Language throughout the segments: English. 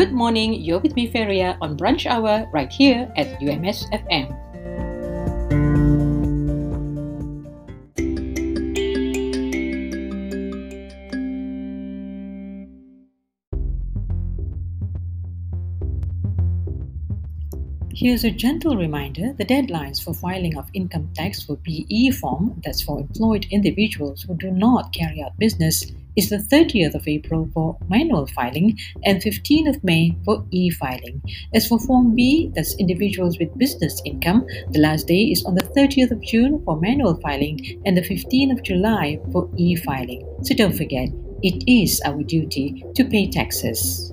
Good morning, you're with me, Feria, on Brunch Hour right here at UMS FM. Here's a gentle reminder the deadlines for filing of income tax for BE form, that's for employed individuals who do not carry out business, is the 30th of April for manual filing and 15th of May for e filing. As for Form B, that's individuals with business income, the last day is on the 30th of June for manual filing and the 15th of July for e filing. So don't forget, it is our duty to pay taxes.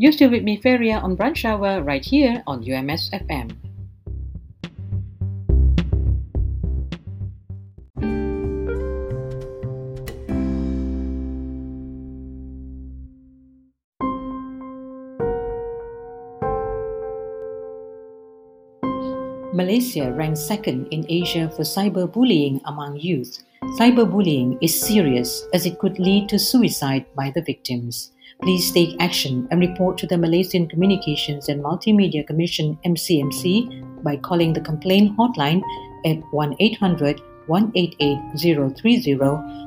You're still with me, Feria, on Brunch Hour right here on UMS FM. Malaysia ranks second in Asia for cyberbullying among youth. Cyberbullying is serious as it could lead to suicide by the victims. Please take action and report to the Malaysian Communications and Multimedia Commission MCMC by calling the complaint hotline at 1-800 188 030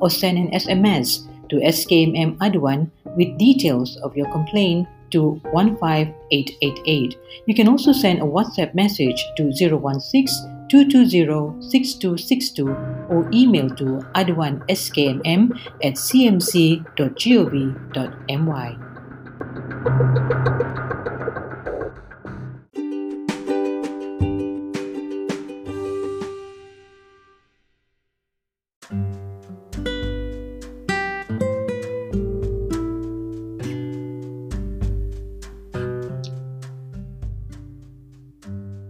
or send an SMS to SKMM Aduan with details of your complaint to 15888. You can also send a WhatsApp message to 016 220-6262 or email to aduanskmm at cmc.gov.my.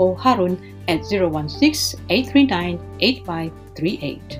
or Harun at 016 839 8538.